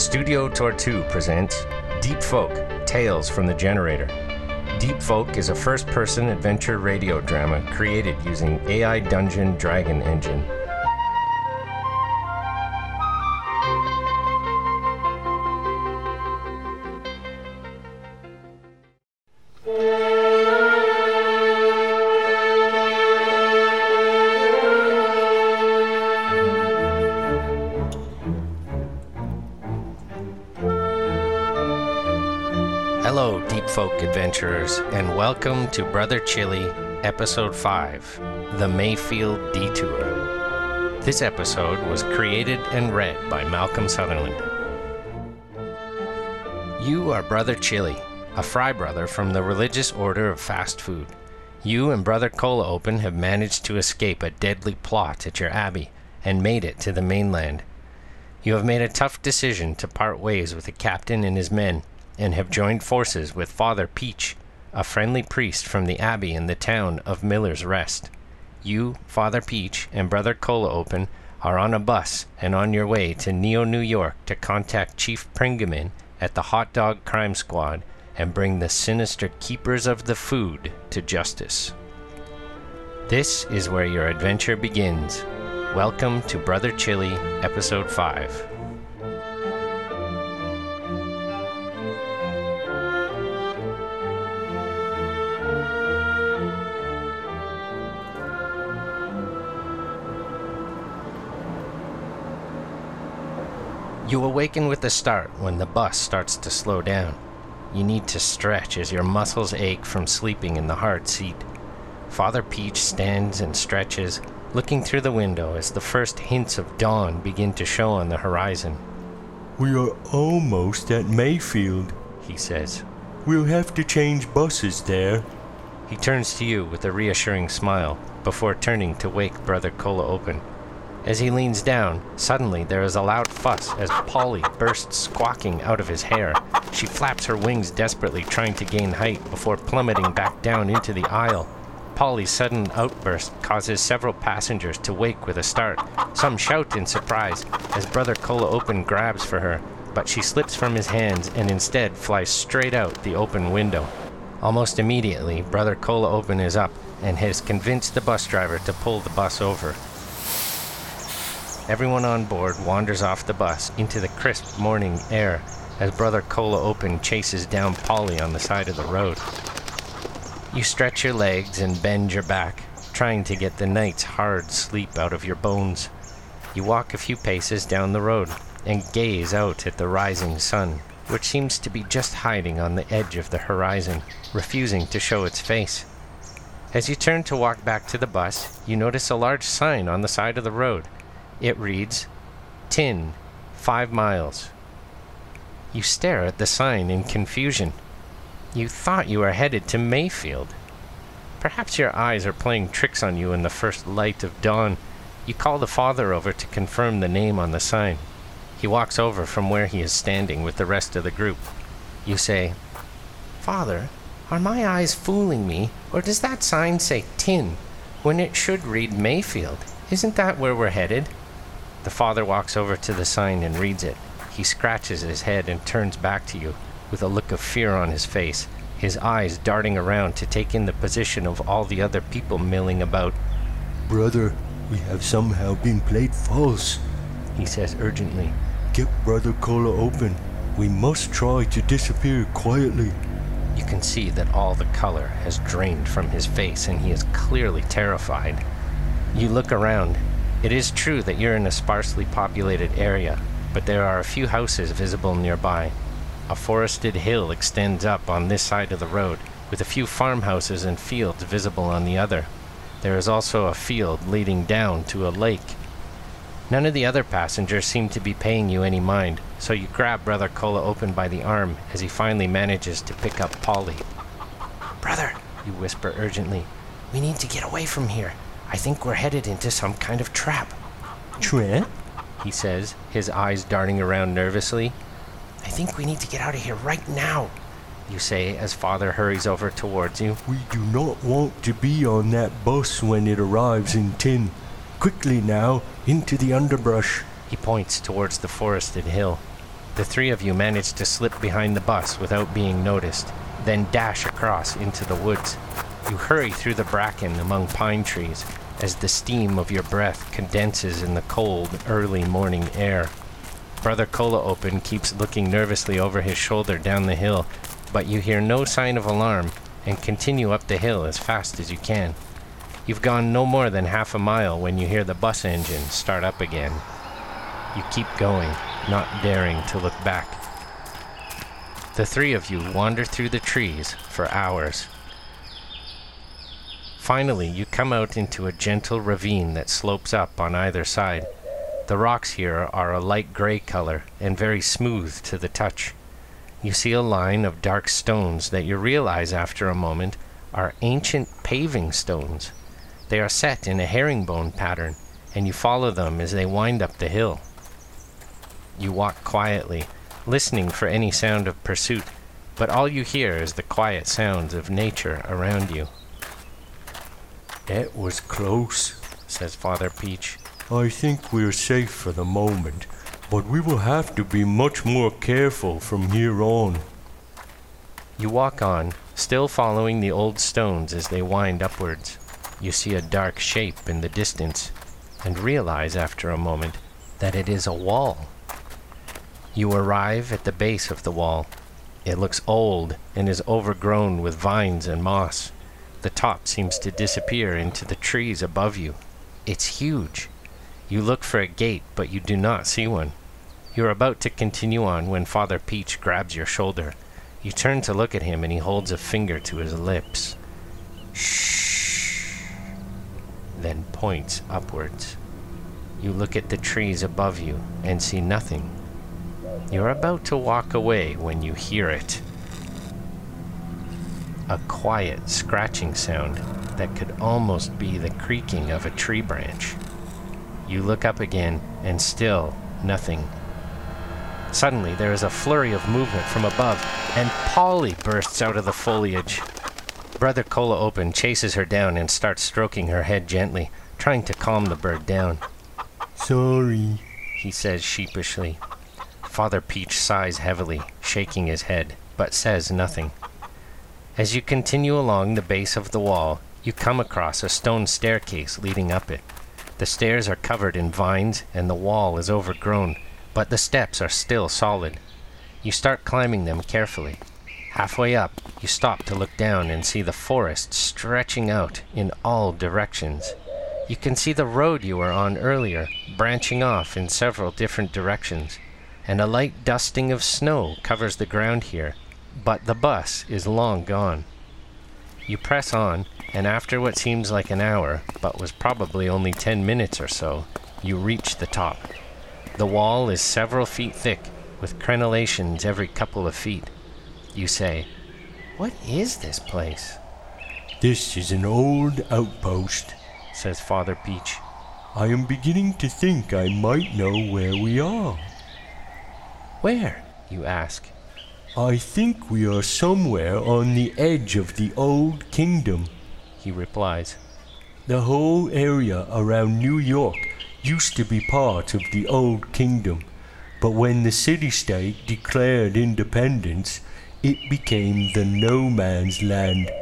Studio Tortue presents Deep Folk Tales from the Generator. Deep Folk is a first person adventure radio drama created using AI Dungeon Dragon Engine. Adventurers, and welcome to Brother Chili, Episode 5 The Mayfield Detour. This episode was created and read by Malcolm Sutherland. You are Brother Chili, a fry brother from the religious order of fast food. You and Brother Cola Open have managed to escape a deadly plot at your abbey and made it to the mainland. You have made a tough decision to part ways with the captain and his men and have joined forces with Father Peach, a friendly priest from the abbey in the town of Miller's Rest. You, Father Peach, and Brother Cola Open are on a bus and on your way to Neo, New York to contact Chief Pringaman at the Hot Dog Crime Squad and bring the sinister keepers of the food to justice. This is where your adventure begins. Welcome to Brother Chili, Episode 5. You awaken with a start when the bus starts to slow down. You need to stretch as your muscles ache from sleeping in the hard seat. Father Peach stands and stretches, looking through the window as the first hints of dawn begin to show on the horizon. We are almost at Mayfield. He says. We'll have to change buses there. He turns to you with a reassuring smile before turning to wake Brother Cola open. As he leans down, suddenly there is a loud fuss as Polly bursts squawking out of his hair. She flaps her wings desperately, trying to gain height before plummeting back down into the aisle. Polly's sudden outburst causes several passengers to wake with a start. Some shout in surprise as Brother Cola Open grabs for her, but she slips from his hands and instead flies straight out the open window. Almost immediately, Brother Cola Open is up and has convinced the bus driver to pull the bus over. Everyone on board wanders off the bus into the crisp morning air as Brother Cola Open chases down Polly on the side of the road. You stretch your legs and bend your back, trying to get the night's hard sleep out of your bones. You walk a few paces down the road and gaze out at the rising sun, which seems to be just hiding on the edge of the horizon, refusing to show its face. As you turn to walk back to the bus, you notice a large sign on the side of the road. It reads, Tin, 5 miles. You stare at the sign in confusion. You thought you were headed to Mayfield. Perhaps your eyes are playing tricks on you in the first light of dawn. You call the father over to confirm the name on the sign. He walks over from where he is standing with the rest of the group. You say, Father, are my eyes fooling me, or does that sign say tin when it should read Mayfield? Isn't that where we're headed? The father walks over to the sign and reads it. He scratches his head and turns back to you with a look of fear on his face, his eyes darting around to take in the position of all the other people milling about. Brother, we have somehow been played false. He says urgently. Get Brother Cola open. We must try to disappear quietly. You can see that all the color has drained from his face and he is clearly terrified. You look around. It is true that you're in a sparsely populated area, but there are a few houses visible nearby. A forested hill extends up on this side of the road, with a few farmhouses and fields visible on the other. There is also a field leading down to a lake. None of the other passengers seem to be paying you any mind, so you grab Brother Cola open by the arm as he finally manages to pick up Polly. Brother, you whisper urgently, we need to get away from here. I think we're headed into some kind of trap. Trap? He says, his eyes darting around nervously. I think we need to get out of here right now, you say as father hurries over towards you. We do not want to be on that bus when it arrives in Tin. Quickly now, into the underbrush. He points towards the forested hill. The three of you manage to slip behind the bus without being noticed, then dash across into the woods. You hurry through the bracken among pine trees as the steam of your breath condenses in the cold, early morning air. Brother Cola Open keeps looking nervously over his shoulder down the hill, but you hear no sign of alarm and continue up the hill as fast as you can. You've gone no more than half a mile when you hear the bus engine start up again. You keep going, not daring to look back. The three of you wander through the trees for hours. Finally, you come out into a gentle ravine that slopes up on either side. The rocks here are a light gray color and very smooth to the touch. You see a line of dark stones that you realize after a moment are ancient paving stones. They are set in a herringbone pattern, and you follow them as they wind up the hill. You walk quietly, listening for any sound of pursuit, but all you hear is the quiet sounds of nature around you. That was close. Says Father Peach. I think we're safe for the moment, but we will have to be much more careful from here on. You walk on, still following the old stones as they wind upwards. You see a dark shape in the distance, and realize after a moment that it is a wall. You arrive at the base of the wall. It looks old and is overgrown with vines and moss. The top seems to disappear into the trees above you. It's huge. You look for a gate, but you do not see one. You are about to continue on when Father Peach grabs your shoulder. You turn to look at him, and he holds a finger to his lips. Shh. Then points upwards. You look at the trees above you and see nothing. You're about to walk away when you hear it. A quiet scratching sound that could almost be the creaking of a tree branch. You look up again, and still nothing. Suddenly, there is a flurry of movement from above, and Polly bursts out of the foliage. Brother Cola Open chases her down and starts stroking her head gently, trying to calm the bird down. Sorry. He says sheepishly. Father Peach sighs heavily, shaking his head, but says nothing. As you continue along the base of the wall, you come across a stone staircase leading up it. The stairs are covered in vines and the wall is overgrown, but the steps are still solid. You start climbing them carefully. Halfway up, you stop to look down and see the forest stretching out in all directions. You can see the road you were on earlier, branching off in several different directions, and a light dusting of snow covers the ground here, but the bus is long gone. You press on, and after what seems like an hour, but was probably only ten minutes or so, you reach the top. The wall is several feet thick, with crenellations every couple of feet. You say, What is this place? This is an old outpost. says Father Peach. I am beginning to think I might know where we are. Where? you ask. I think we are somewhere on the edge of the old kingdom. He replies. The whole area around New York used to be part of the old kingdom, but when the city state declared independence, it became the no man's land.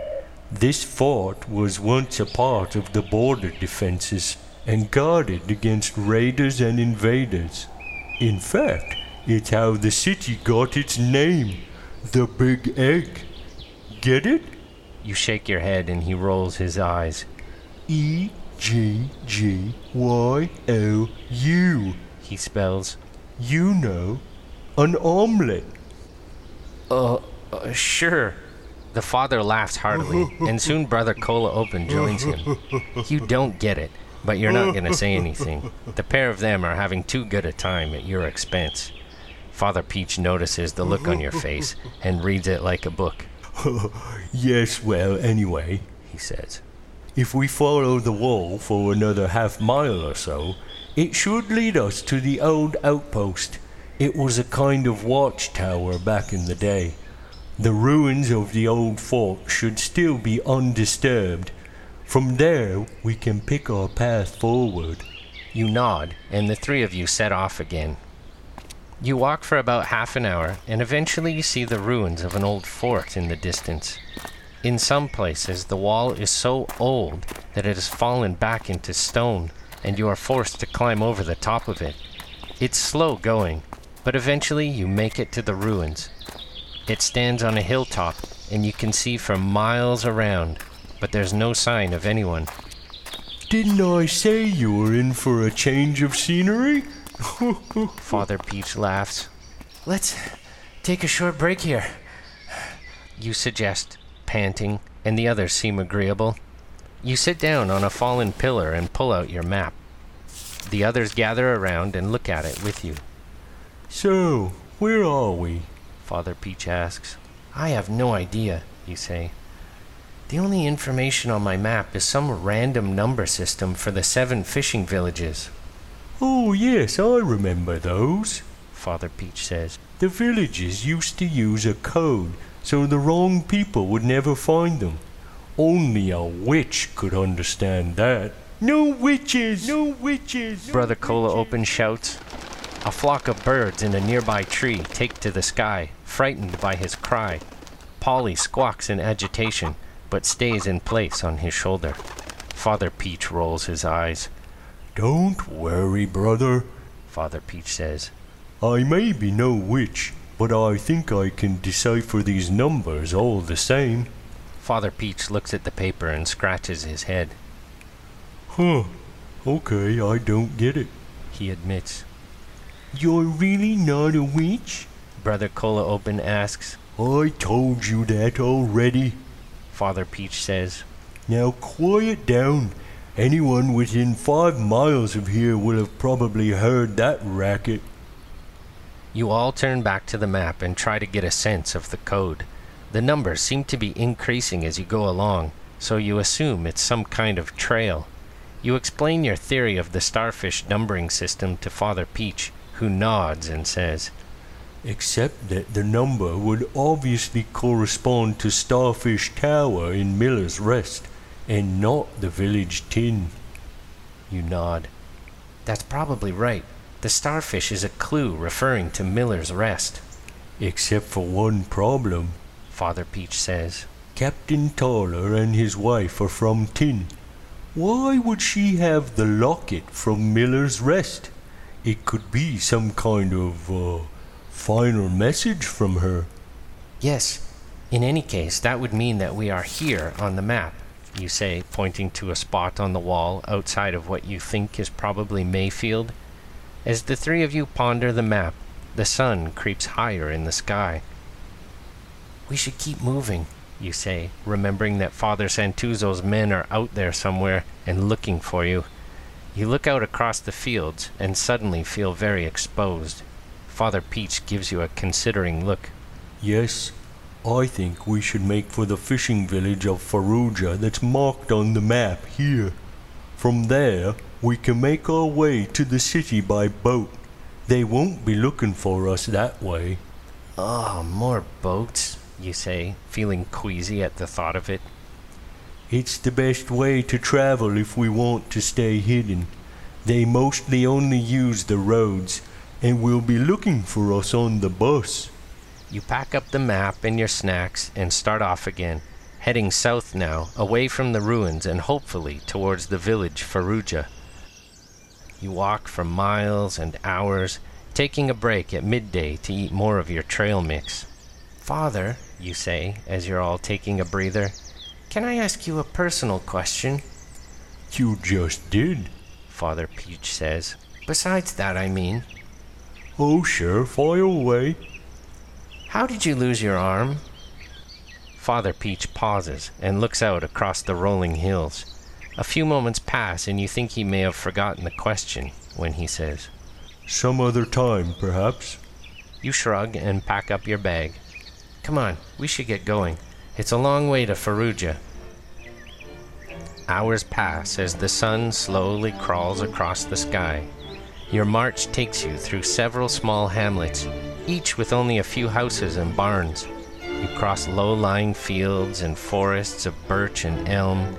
This fort was once a part of the border defenses and guarded against raiders and invaders. In fact, it's how the city got its name, the Big Egg. Get it? You shake your head and he rolls his eyes. E G G Y O U. He spells. You know, an omelette. Uh, uh, sure. The father laughs heartily, and soon Brother Cola Open joins him. You don't get it, but you're not going to say anything. The pair of them are having too good a time at your expense. Father Peach notices the look on your face and reads it like a book. yes, well, anyway, He says, if we follow the wall for another half mile or so, it should lead us to the old outpost. It was a kind of watchtower back in the day. The ruins of the old fort should still be undisturbed. From there, we can pick our path forward. You nod, and the three of you set off again. You walk for about half an hour, and eventually you see the ruins of an old fort in the distance. In some places, the wall is so old that it has fallen back into stone, and you are forced to climb over the top of it. It's slow going, but eventually you make it to the ruins. It stands on a hilltop, and you can see for miles around, but there's no sign of anyone. Didn't I say you were in for a change of scenery? Father Peach laughs. Let's take a short break here. You suggest, panting, and the others seem agreeable. You sit down on a fallen pillar and pull out your map. The others gather around and look at it with you. So, where are we? Father Peach asks. I have no idea, you say. The only information on my map is some random number system for the seven fishing villages. Oh, yes, I remember those. Father Peach says. The villages used to use a code so the wrong people would never find them. Only a witch could understand that. No witches! No witches! No Brother Cola. Open shouts. A flock of birds in a nearby tree take to the sky, frightened by his cry. Polly squawks in agitation, but stays in place on his shoulder. Father Peach rolls his eyes. Don't worry, brother. Father Peach says. I may be no witch, but I think I can decipher these numbers all the same. Father Peach looks at the paper and scratches his head. Huh. Okay, I don't get it. He admits. You're really not a witch? Brother Cola Open asks. I told you that already. Father Peach says. Now quiet down. Anyone within five miles of here will have probably heard that racket. You all turn back to the map and try to get a sense of the code. The numbers seem to be increasing as you go along, so you assume it's some kind of trail. You explain your theory of the starfish numbering system to Father Peach, who nods and says, Except that the number would obviously correspond to Starfish Tower in Miller's Rest, and not the village tin. You nod. That's probably right. The starfish is a clue referring to Miller's Rest, Except for one problem. Father Peach says. Captain Toller and his wife are from Tin. Why would she have the locket from Miller's Rest? It could be some kind of, uh, final message from her. Yes. In any case, that would mean that we are here on the map, you say, pointing to a spot on the wall outside of what you think is probably Mayfield. As the three of you ponder the map, the sun creeps higher in the sky. We should keep moving, you say, remembering that Father Santuzo's men are out there somewhere and looking for you. You look out across the fields and suddenly feel very exposed. Father Peach gives you a considering look. Yes, I think we should make for the fishing village of Faruja that's marked on the map here. From there, we can make our way to the city by boat. They won't be looking for us that way. Oh, more boats, you say, feeling queasy at the thought of it. It's the best way to travel if we want to stay hidden. They mostly only use the roads, and will be looking for us on the bus. You pack up the map and your snacks and start off again, heading south now, away from the ruins and hopefully towards the village Faruja. You walk for miles and hours, taking a break at midday to eat more of your trail mix. Father, you say, as you're all taking a breather, can I ask you a personal question? You just did. Father Peach says. Besides that, I mean, Oh, sure, fire away. How did you lose your arm? Father Peach pauses and looks out across the rolling hills. A few moments pass, and you think he may have forgotten the question when he says, Some other time, perhaps. You shrug and pack up your bag. Come on, we should get going. It's a long way to Faruja. Hours pass as the sun slowly crawls across the sky. Your march takes you through several small hamlets, each with only a few houses and barns. You cross low lying fields and forests of birch and elm.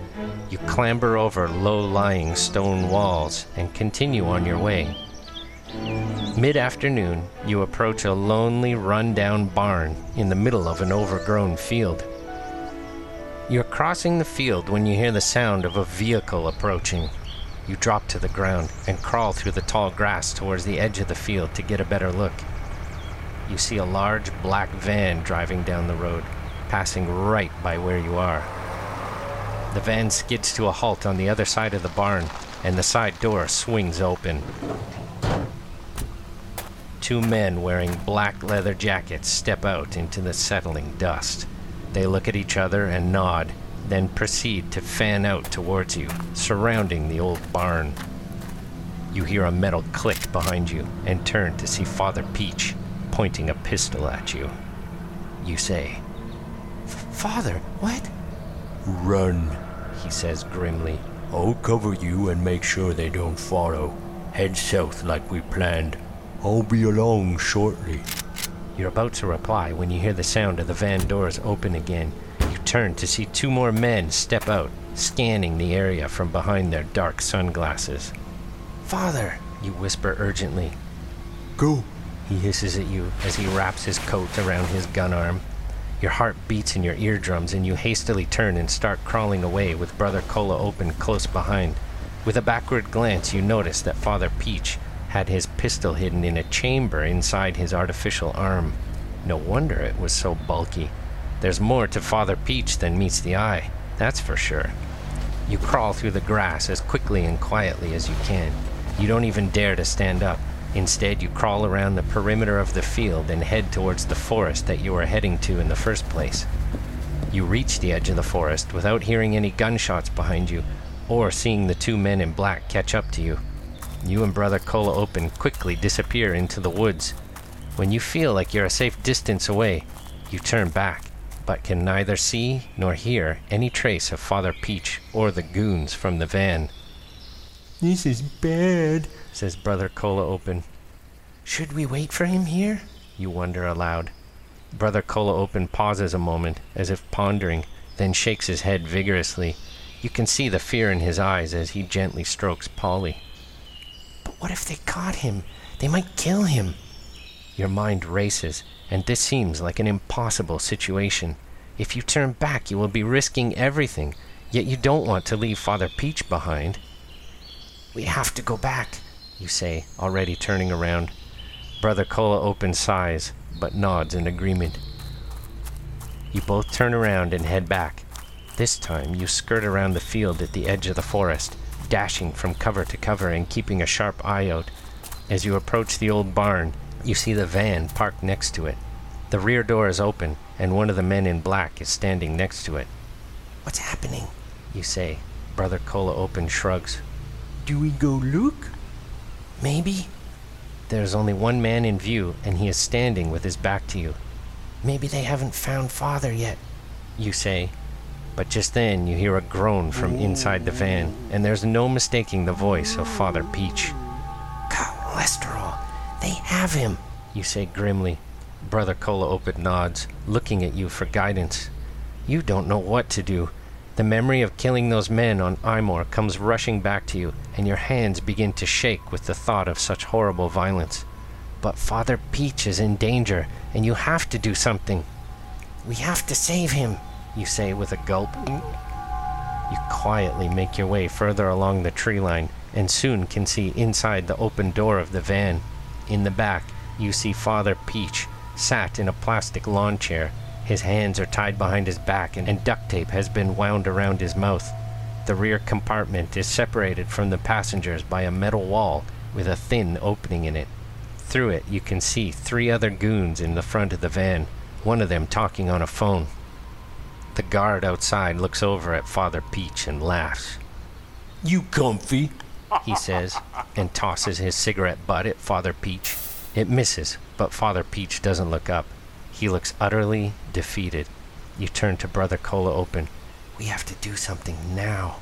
You clamber over low lying stone walls and continue on your way. Mid afternoon, you approach a lonely, run-down barn in the middle of an overgrown field. You're crossing the field when you hear the sound of a vehicle approaching. You drop to the ground and crawl through the tall grass towards the edge of the field to get a better look. You see a large black van driving down the road, passing right by where you are. The van skids to a halt on the other side of the barn, and the side door swings open. Two men wearing black leather jackets step out into the settling dust. They look at each other and nod, then proceed to fan out towards you, surrounding the old barn. You hear a metal click behind you and turn to see Father Peach pointing a pistol at you. You say, Father, what? Run, he says grimly. I'll cover you and make sure they don't follow. Head south like we planned. I'll be along shortly. You're about to reply when you hear the sound of the van doors open again. You turn to see two more men step out, scanning the area from behind their dark sunglasses. Father, You whisper urgently. Go. He hisses at you as he wraps his coat around his gun arm. Your heart beats in your eardrums, and you hastily turn and start crawling away with Brother Cola open close behind. With a backward glance, you notice that Father Peach had his pistol hidden in a chamber inside his artificial arm. No wonder it was so bulky. There's more to Father Peach than meets the eye, that's for sure. You crawl through the grass as quickly and quietly as you can. You don't even dare to stand up. Instead, you crawl around the perimeter of the field and head towards the forest that you were heading to in the first place. You reach the edge of the forest without hearing any gunshots behind you or seeing the two men in black catch up to you. You and Brother Cola Open quickly disappear into the woods. When you feel like you're a safe distance away, you turn back, but can neither see nor hear any trace of Father Peach or the goons from the van, This is bad. says Brother Cola Open. should we wait for him here? You wonder aloud. Brother Cola Open pauses a moment, as if pondering, then shakes his head vigorously. You can see the fear in his eyes as he gently strokes Polly. But what if they caught him? They might kill him. Your mind races, and this seems like an impossible situation. If you turn back, you will be risking everything, yet you don't want to leave Father Peach behind. We have to go back. You say, already turning around. Brother Cola opens sighs, but nods in agreement. You both turn around and head back. This time, you skirt around the field at the edge of the forest, dashing from cover to cover and keeping a sharp eye out. As you approach the old barn, you see the van parked next to it. The rear door is open, and one of the men in black is standing next to it. What's happening? You say. Brother Cola Open shrugs. Do we go look? Maybe? There is only one man in view, and he is standing with his back to you. Maybe they haven't found Father yet. you say. But just then you hear a groan from inside the van, and there's no mistaking the voice of Father Peach. Cholesterol. They have him. You say grimly. Brother Cola Open nods, looking at you for guidance. You don't know what to do. The memory of killing those men on Imor comes rushing back to you, and your hands begin to shake with the thought of such horrible violence. But Father Peach is in danger, and you have to do something. We have to save him. you say with a gulp. You quietly make your way further along the tree line and soon can see inside the open door of the van. In the back, you see Father Peach sat in a plastic lawn chair. His hands are tied behind his back and, and duct tape has been wound around his mouth. The rear compartment is separated from the passengers by a metal wall with a thin opening in it. Through it, you can see three other goons in the front of the van, one of them talking on a phone. The guard outside looks over at Father Peach and laughs. You comfy? He says, and tosses his cigarette butt at Father Peach. It misses, but Father Peach doesn't look up. He looks utterly defeated. You turn to Brother Cola Open. We have to do something now.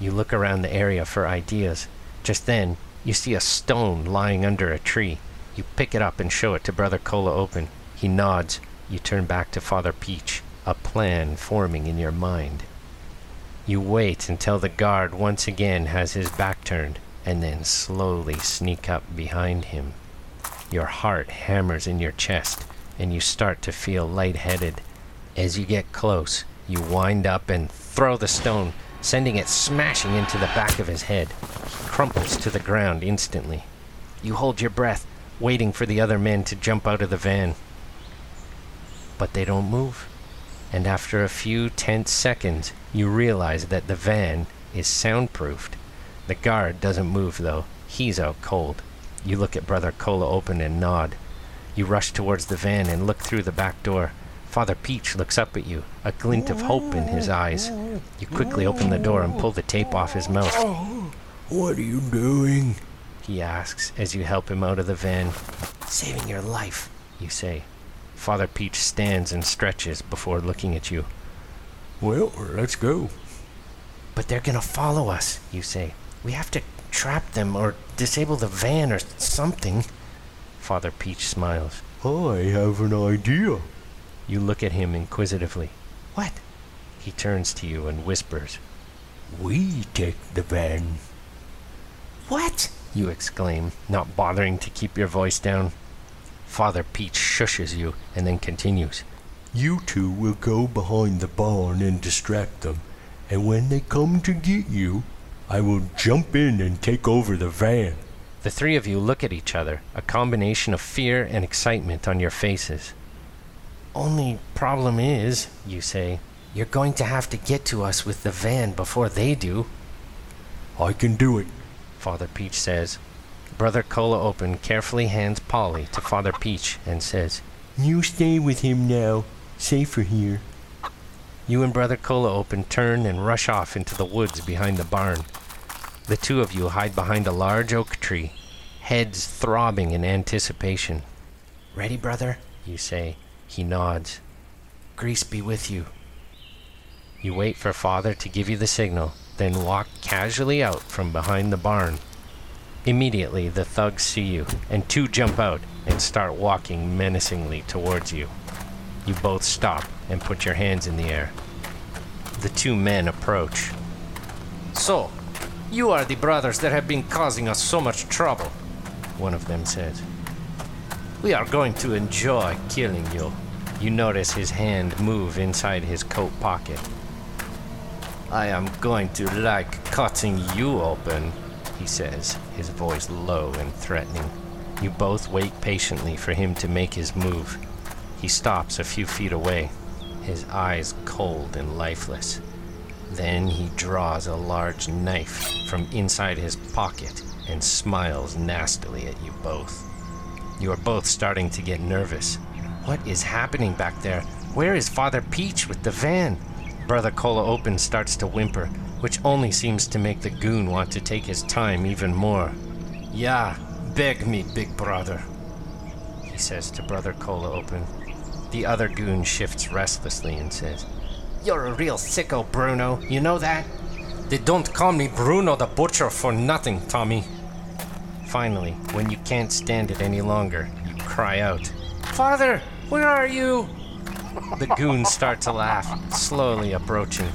You look around the area for ideas. Just then, you see a stone lying under a tree. You pick it up and show it to Brother Cola Open. He nods. You turn back to Father Peach, a plan forming in your mind. You wait until the guard once again has his back turned. and then slowly sneak up behind him. Your heart hammers in your chest, and you start to feel lightheaded. As you get close, you wind up and throw the stone, sending it smashing into the back of his head. He crumples to the ground instantly. You hold your breath, waiting for the other men to jump out of the van. But they don't move. And after a few tense seconds, you realize that the van is soundproofed. The guard doesn't move though. He's out cold. You look at Brother Cola open and nod. You rush towards the van and look through the back door. Father Peach looks up at you, a glint of hope in his eyes. You quickly open the door and pull the tape off his mouth. What are you doing? He asks as you help him out of the van. Saving your life. You say. Father Peach stands and stretches before looking at you. Well, let's go. But they're gonna follow us. You say. We have to trap them or disable the van or something. Father Peach smiles. I have an idea. You look at him inquisitively. What? He turns to you and whispers. We take the van. What? You exclaim, not bothering to keep your voice down. Father Peach shushes you and then continues. You two will go behind the barn and distract them, and when they come to get you, I will jump in and take over the van. The three of you look at each other, a combination of fear and excitement on your faces. Only problem is, You say, you're going to have to get to us with the van before they do. I can do it. Father Peach says. Brother Cola Open carefully hands Polly to Father Peach and says, You stay with him now. Safer here. You and Brother Cola Open turn and rush off into the woods behind the barn. The two of you hide behind a large oak tree, heads throbbing in anticipation. Ready, brother? You say. He nods. Grease be with you. You wait for Father to give you the signal, then walk casually out from behind the barn. Immediately, the thugs see you, and two jump out and start walking menacingly towards you. You both stop and put your hands in the air. The two men approach. So, you are the brothers that have been causing us so much trouble. One of them says. We are going to enjoy killing you. You notice his hand move inside his coat pocket. I am going to like cutting you open. he says, his voice low and threatening. You both wait patiently for him to make his move. He stops a few feet away, his eyes cold and lifeless. Then he draws a large knife from inside his pocket and smiles nastily at you both. You are both starting to get nervous. What is happening back there? Where is Father Peach with the van? Brother Cola Open starts to whimper, which only seems to make the goon want to take his time even more. Yeah, beg me, big brother. He says to Brother Cola Open. The other goon shifts restlessly and says, You're a real sicko, Bruno. You know that? They don't call me Bruno the Butcher for nothing, Tommy. Finally, when you can't stand it any longer, you cry out. Father, where are you? The goons start to laugh, slowly approaching.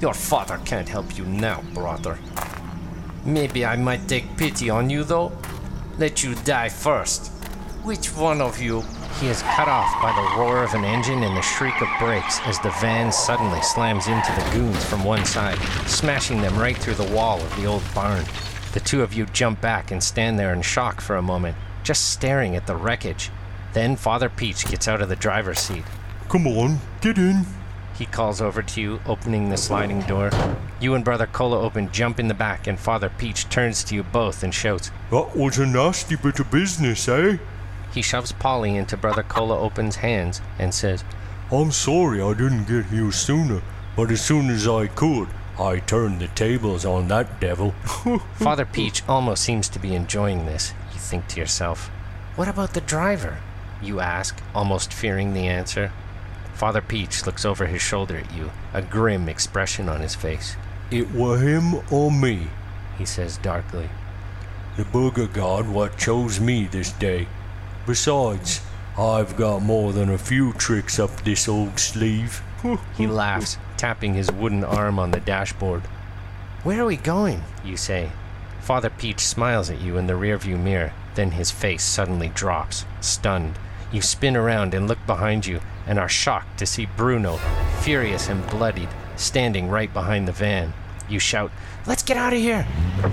Your father can't help you now, brother. Maybe I might take pity on you, though. Let you die first. Which one of you? He is cut off by the roar of an engine and the shriek of brakes as the van suddenly slams into the goons from one side, smashing them right through the wall of the old barn. The two of you jump back and stand there in shock for a moment, just staring at the wreckage. Then Father Peach gets out of the driver's seat. Come on, get in. He calls over to you, opening the sliding door. You and Brother Cola Open jump in the back, and Father Peach turns to you both and shouts, That was a nasty bit of business, eh? He shoves Polly into Brother Cola Open's hands and says, I'm sorry I didn't get here sooner, but as soon as I could, I turned the tables on that devil. Father Peach almost seems to be enjoying this, you think to yourself. What about the driver? You ask, almost fearing the answer. Father Peach looks over his shoulder at you, a grim expression on his face. it were him or me, He says darkly. the burger god what chose me this day. Besides, I've got more than a few tricks up this old sleeve. He laughs, tapping his wooden arm on the dashboard. Where are we going? You say. Father Peach smiles at you in the rearview mirror, then his face suddenly drops, stunned. You spin around and look behind you and are shocked to see Bruno, furious and bloodied, standing right behind the van. You shout, Let's get out of here!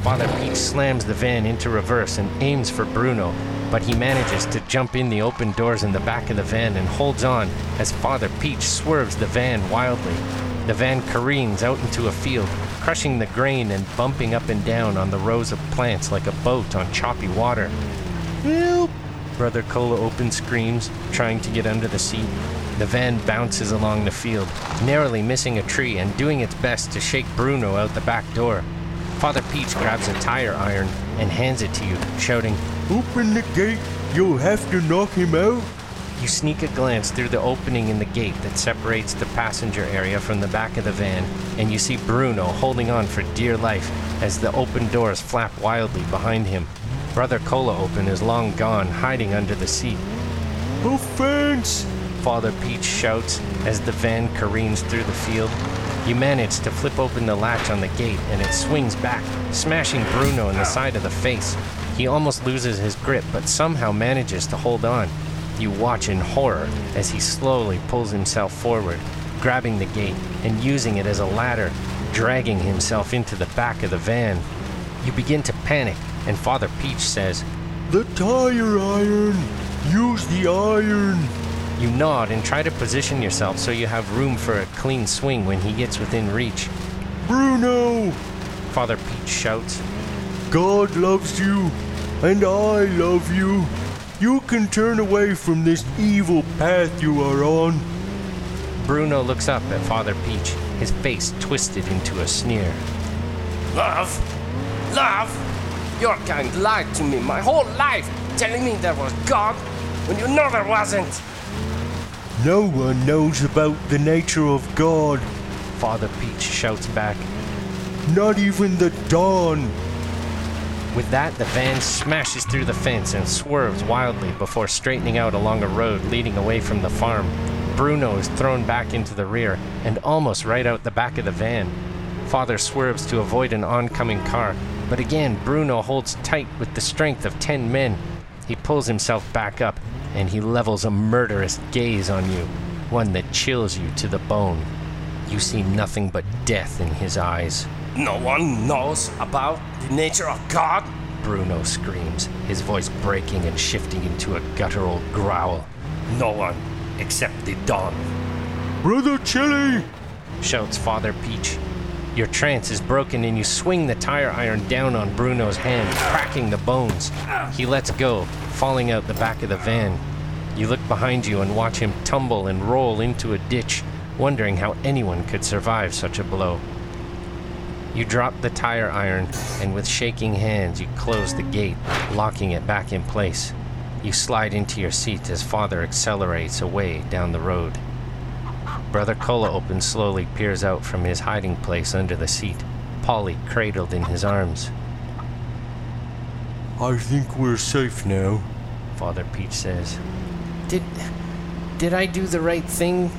Father Peach slams the van into reverse and aims for Bruno, but he manages to jump in the open doors in the back of the van and holds on as Father Peach swerves the van wildly. The van careens out into a field, crushing the grain and bumping up and down on the rows of plants like a boat on choppy water. Help! Brother Cola open screams, trying to get under the seat. The van bounces along the field, narrowly missing a tree and doing its best to shake Bruno out the back door. Father Peach grabs a tire iron and hands it to you, shouting, Open the gate. You'll have to knock him out. You sneak a glance through the opening in the gate that separates the passenger area from the back of the van, and you see Bruno holding on for dear life as the open doors flap wildly behind him. Brother Cola Open is long gone, hiding under the seat. Offense! Father Peach shouts as the van careens through the field. You manage to flip open the latch on the gate and it swings back, smashing Bruno in the side of the face. He almost loses his grip but somehow manages to hold on. You watch in horror as he slowly pulls himself forward, grabbing the gate and using it as a ladder, dragging himself into the back of the van. You begin to panic, and Father Peach says, The tire iron! Use the iron! You nod and try to position yourself so you have room for a clean swing when he gets within reach. Bruno! Father Peach shouts, God loves you, and I love you. You can turn away from this evil path you are on. Bruno looks up at Father Peach, his face twisted into a sneer. Love? Love? Your kind lied to me my whole life, telling me there was God when you know there wasn't. No one knows about the nature of God, Father Peach shouts back. not even the dawn. With that, the van smashes through the fence and swerves wildly before straightening out along a road leading away from the farm. Bruno is thrown back into the rear and almost right out the back of the van. Father swerves to avoid an oncoming car, but again, Bruno holds tight with the strength of ten men. He pulls himself back up and he levels a murderous gaze on you, one that chills you to the bone. You see nothing but death in his eyes. No one knows about the nature of God? Bruno screams, his voice breaking and shifting into a guttural growl. No one except the Don. Brother Chili! Shouts Father Peach. Your trance is broken and you swing the tire iron down on Bruno's hand, cracking the bones. He lets go, falling out the back of the van. You look behind you and watch him tumble and roll into a ditch, wondering how anyone could survive such a blow. You drop the tire iron, and with shaking hands, you close the gate, locking it back in place. You slide into your seat as Father accelerates away down the road. Brother Cola Open slowly peers out from his hiding place under the seat, Polly cradled in his arms. I think we're safe now. Father Peach says. Did. did I do the right thing?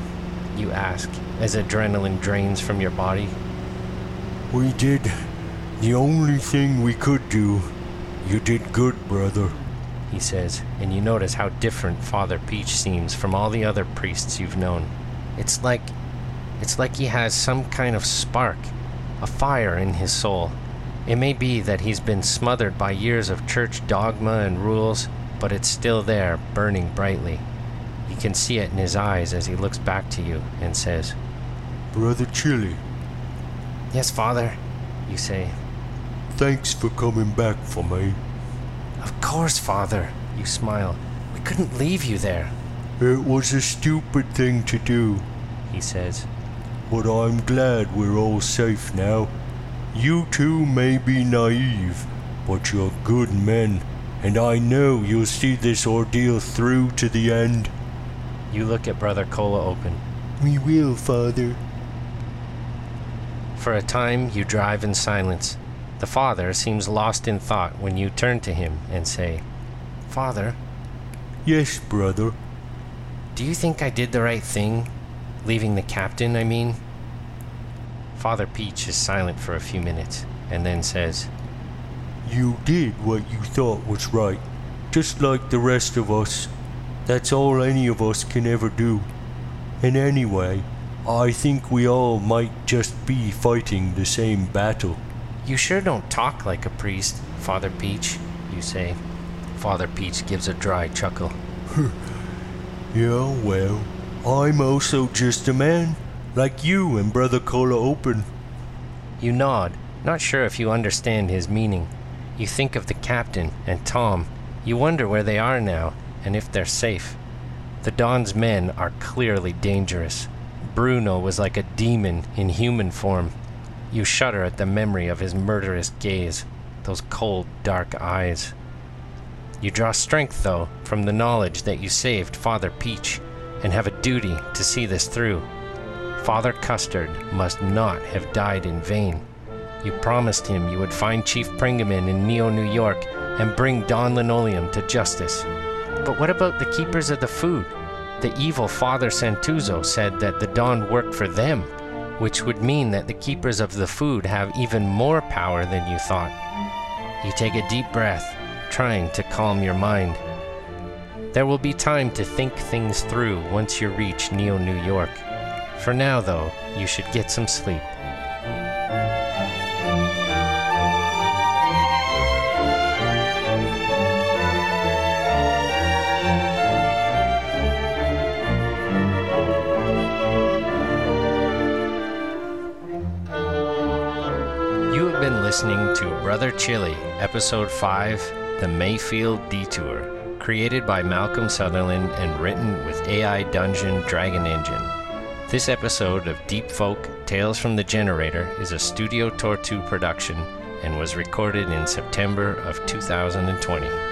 You ask, as adrenaline drains from your body. We did the only thing we could do. You did good, brother. He says, and you notice how different Father Peach seems from all the other priests you've known. It's like. it's like he has some kind of spark, a fire in his soul. It may be that he's been smothered by years of church dogma and rules, but it's still there, burning brightly. You can see it in his eyes as he looks back to you and says, Brother Chili, Yes, Father, you say. thanks for coming back for me. Of course, Father, you smile. We couldn't leave you there, It was a stupid thing to do, he says. but I'm glad we're all safe now. You two may be naive, but you're good men, and I know you'll see this ordeal through to the end. You look at Brother Cola Open. We will, Father. For a time, you drive in silence. The father seems lost in thought when you turn to him and say, Father, Yes, brother. do you think I did the right thing? Leaving the captain, I mean? Father Peach is silent for a few minutes and then says, You did what you thought was right, just like the rest of us. That's all any of us can ever do. And anyway, I think we all might just be fighting the same battle. You sure don't talk like a priest, Father Peach, you say. Father Peach gives a dry chuckle. Yeah, well, I'm also just a man, like you and Brother Cola Open. You nod, not sure if you understand his meaning. You think of the captain and Tom. You wonder where they are now and if they're safe. The Don's men are clearly dangerous. Bruno was like a demon in human form. You shudder at the memory of his murderous gaze, those cold, dark eyes. You draw strength, though, from the knowledge that you saved Father Peach and have a duty to see this through. Father Custard must not have died in vain. You promised him you would find Chief Pringaman in Neo, New York, and bring Don Linoleum to justice. But what about the keepers of the food? The evil Father Santuzo said that the Don worked for them, which would mean that the keepers of the food have even more power than you thought. You take a deep breath, trying to calm your mind. There will be time to think things through once you reach Neo, New York. For now, though, you should get some sleep. Listening to Brother Chili, Episode 5 The Mayfield Detour, created by Malcolm Sutherland and written with AI Dungeon Dragon Engine. This episode of Deep Folk Tales from the Generator is a Studio Tortu production and was recorded in September of 2020.